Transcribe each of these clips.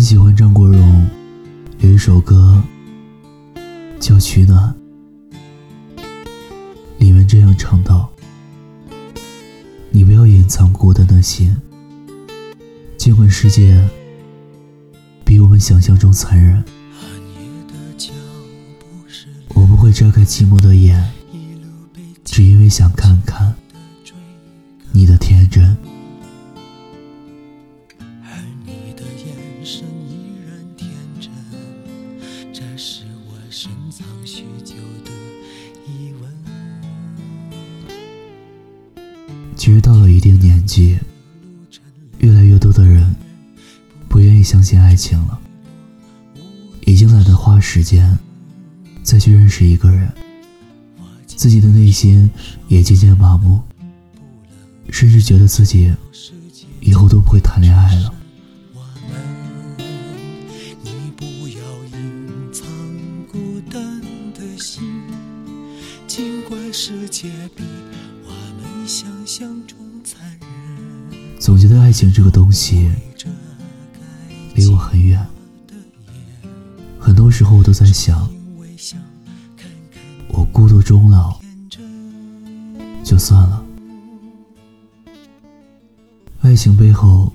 很喜欢张国荣有一首歌叫《取暖》，里面这样唱道：“你不要隐藏孤单的心，尽管世界比我们想象中残忍，我不会睁开寂寞的眼，只因为想看看你的天真。”其实到了一定年纪，越来越多的人不愿意相信爱情了，已经懒得花时间再去认识一个人，自己的内心也渐渐麻木，甚至觉得自己以后都不会谈恋爱了。总觉得爱情这个东西离我很远，很多时候我都在想，我孤独终老就算了。爱情背后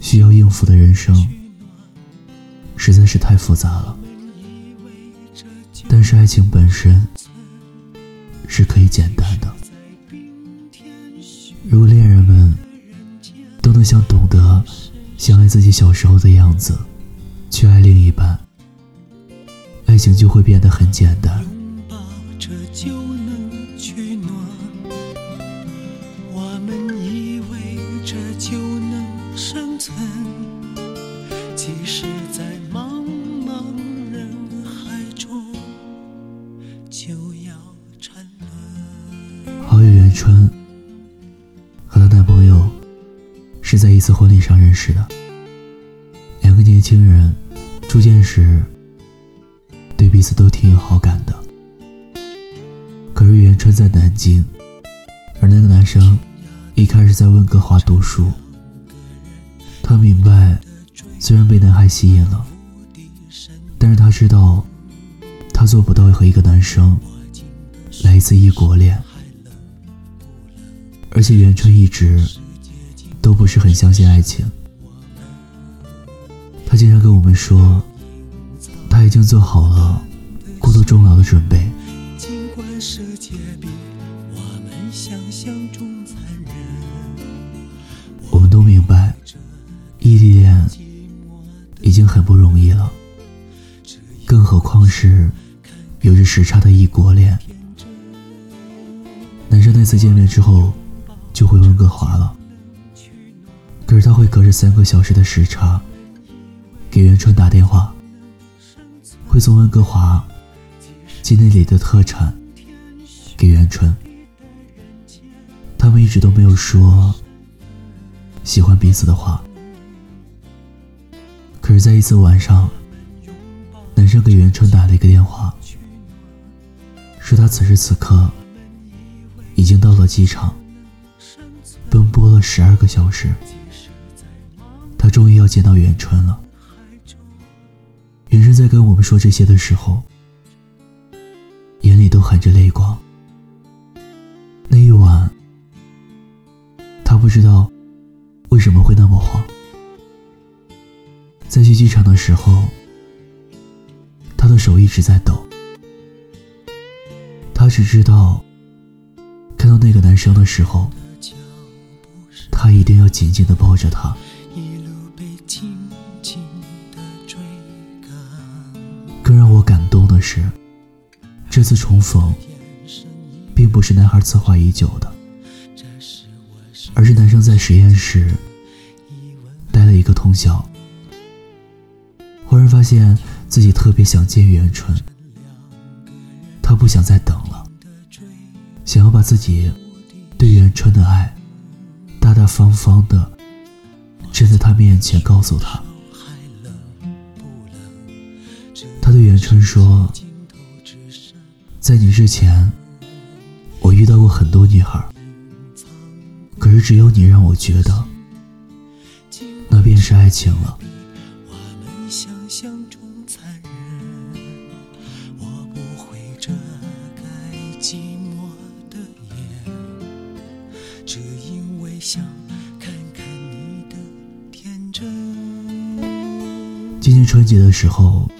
需要应付的人生实在是太复杂了，但是爱情本身是可以简单的。如果恋人们都能像懂得相爱自己小时候的样子去爱另一半，爱情就会变得很简单。我们一次婚礼上认识的，两个年轻人初见时对彼此都挺有好感的。可是元春在南京，而那个男生一开始在温哥华读书。他明白，虽然被男孩吸引了，但是他知道，他做不到和一个男生来一次异国恋，而且元春一直。都不是很相信爱情。他经常跟我们说，他已经做好了孤独终老的准备。我们都明白，异地恋已经很不容易了，更何况是有着时差的异国恋。男生那次见面之后，就回温哥华了。可是他会隔着三个小时的时差给袁春打电话，会从温哥华寄那里的特产给袁春。他们一直都没有说喜欢彼此的话。可是，在一次晚上，男生给袁春打了一个电话，说他此时此刻已经到了机场，奔波了十二个小时。他终于要见到元春了。元春在跟我们说这些的时候，眼里都含着泪光。那一晚，他不知道为什么会那么慌。在去机场的时候，他的手一直在抖。他只知道，看到那个男生的时候，他一定要紧紧的抱着他。更让我感动的是，这次重逢并不是男孩策划已久的，而是男生在实验室待了一个通宵，忽然发现自己特别想见元春，他不想再等了，想要把自己对元春的爱大大方方的站在他面前告诉他。他对元春说：“在你之前，我遇到过很多女孩，可是只有你让我觉得，那便是爱情了。年春节的时候，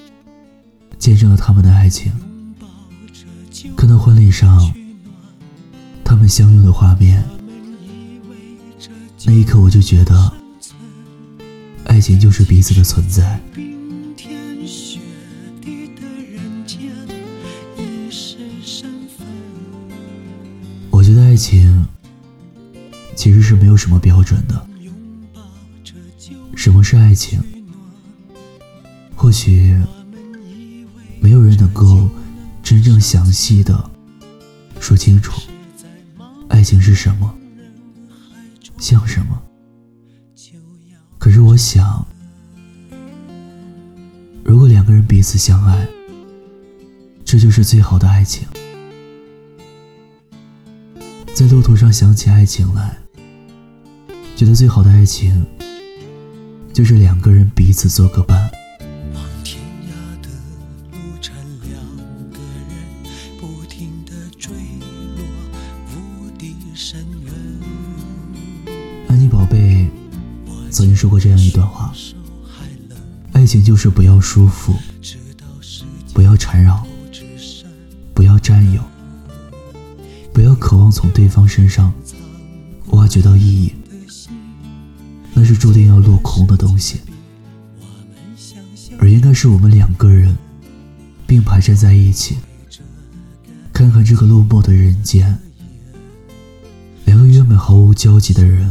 见证了他们的爱情。看到婚礼上他们相拥的画面，那一刻我就觉得，爱情就是彼此的存在。我觉得爱情其实是没有什么标准的。什么是爱情？或许没有人能够真正详细的说清楚，爱情是什么，像什么。可是我想，如果两个人彼此相爱，这就是最好的爱情。在路途上想起爱情来，觉得最好的爱情，就是两个人彼此做个伴。安妮宝贝曾经说过这样一段话：爱情就是不要束缚，不要缠绕，不要占有，不要渴望从对方身上挖掘到意义，那是注定要落空的东西。而应该是我们两个人并排站在一起，看看这个落寞的人间。两个原本毫无交集的人，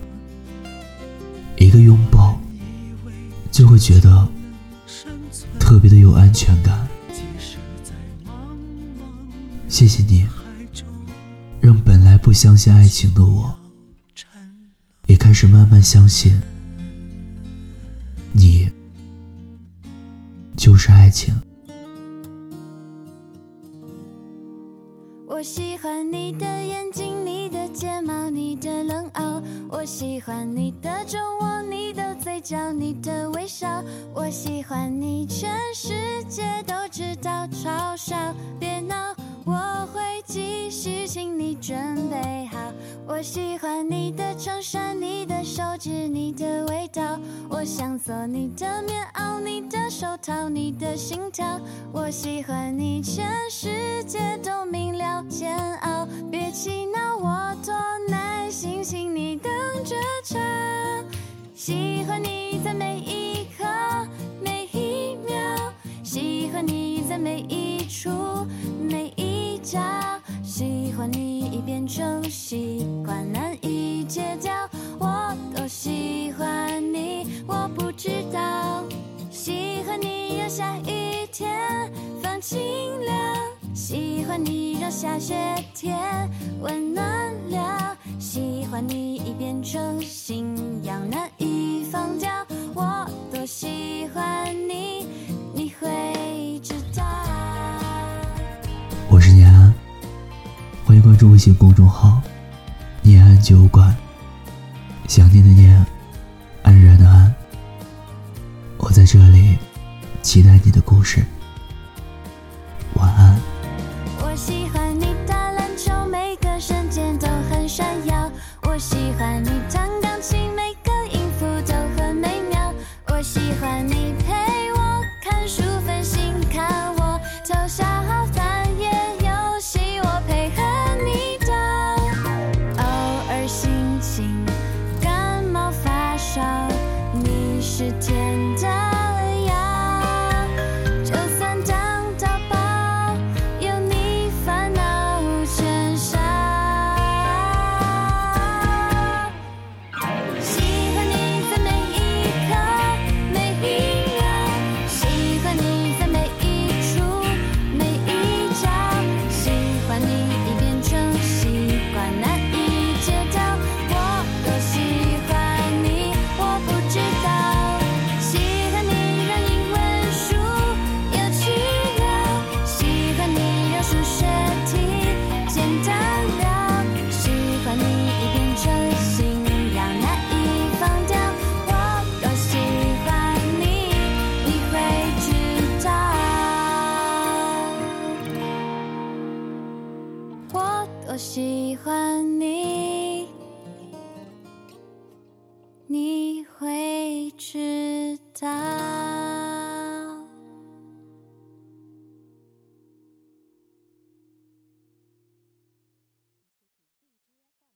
个拥抱就会觉得特别的有安全感。谢谢你，让本来不相信爱情的我，也开始慢慢相信，你就是爱情。我喜欢你的眼睛，你的睫毛，你的冷。我喜欢你的酒窝，你的嘴角，你的微笑。我喜欢你，全世界都知道，嘲笑，别闹。我会继续，请你准备好。我喜欢你的衬衫，你的手指，你的味道。我想做你的棉袄，你的手套，你的心跳。我喜欢你，全世界都明了，煎熬。别气恼，我多耐心，请你等着瞧。喜欢你在每一欢你让下雪天温暖了。喜欢你已变成信仰，难以放掉。我多喜欢你，你会知道。我是念安，欢迎关注微信公众号“念安酒馆”，想念的念，安然的安。我在这里，期待你的故事。我喜欢你，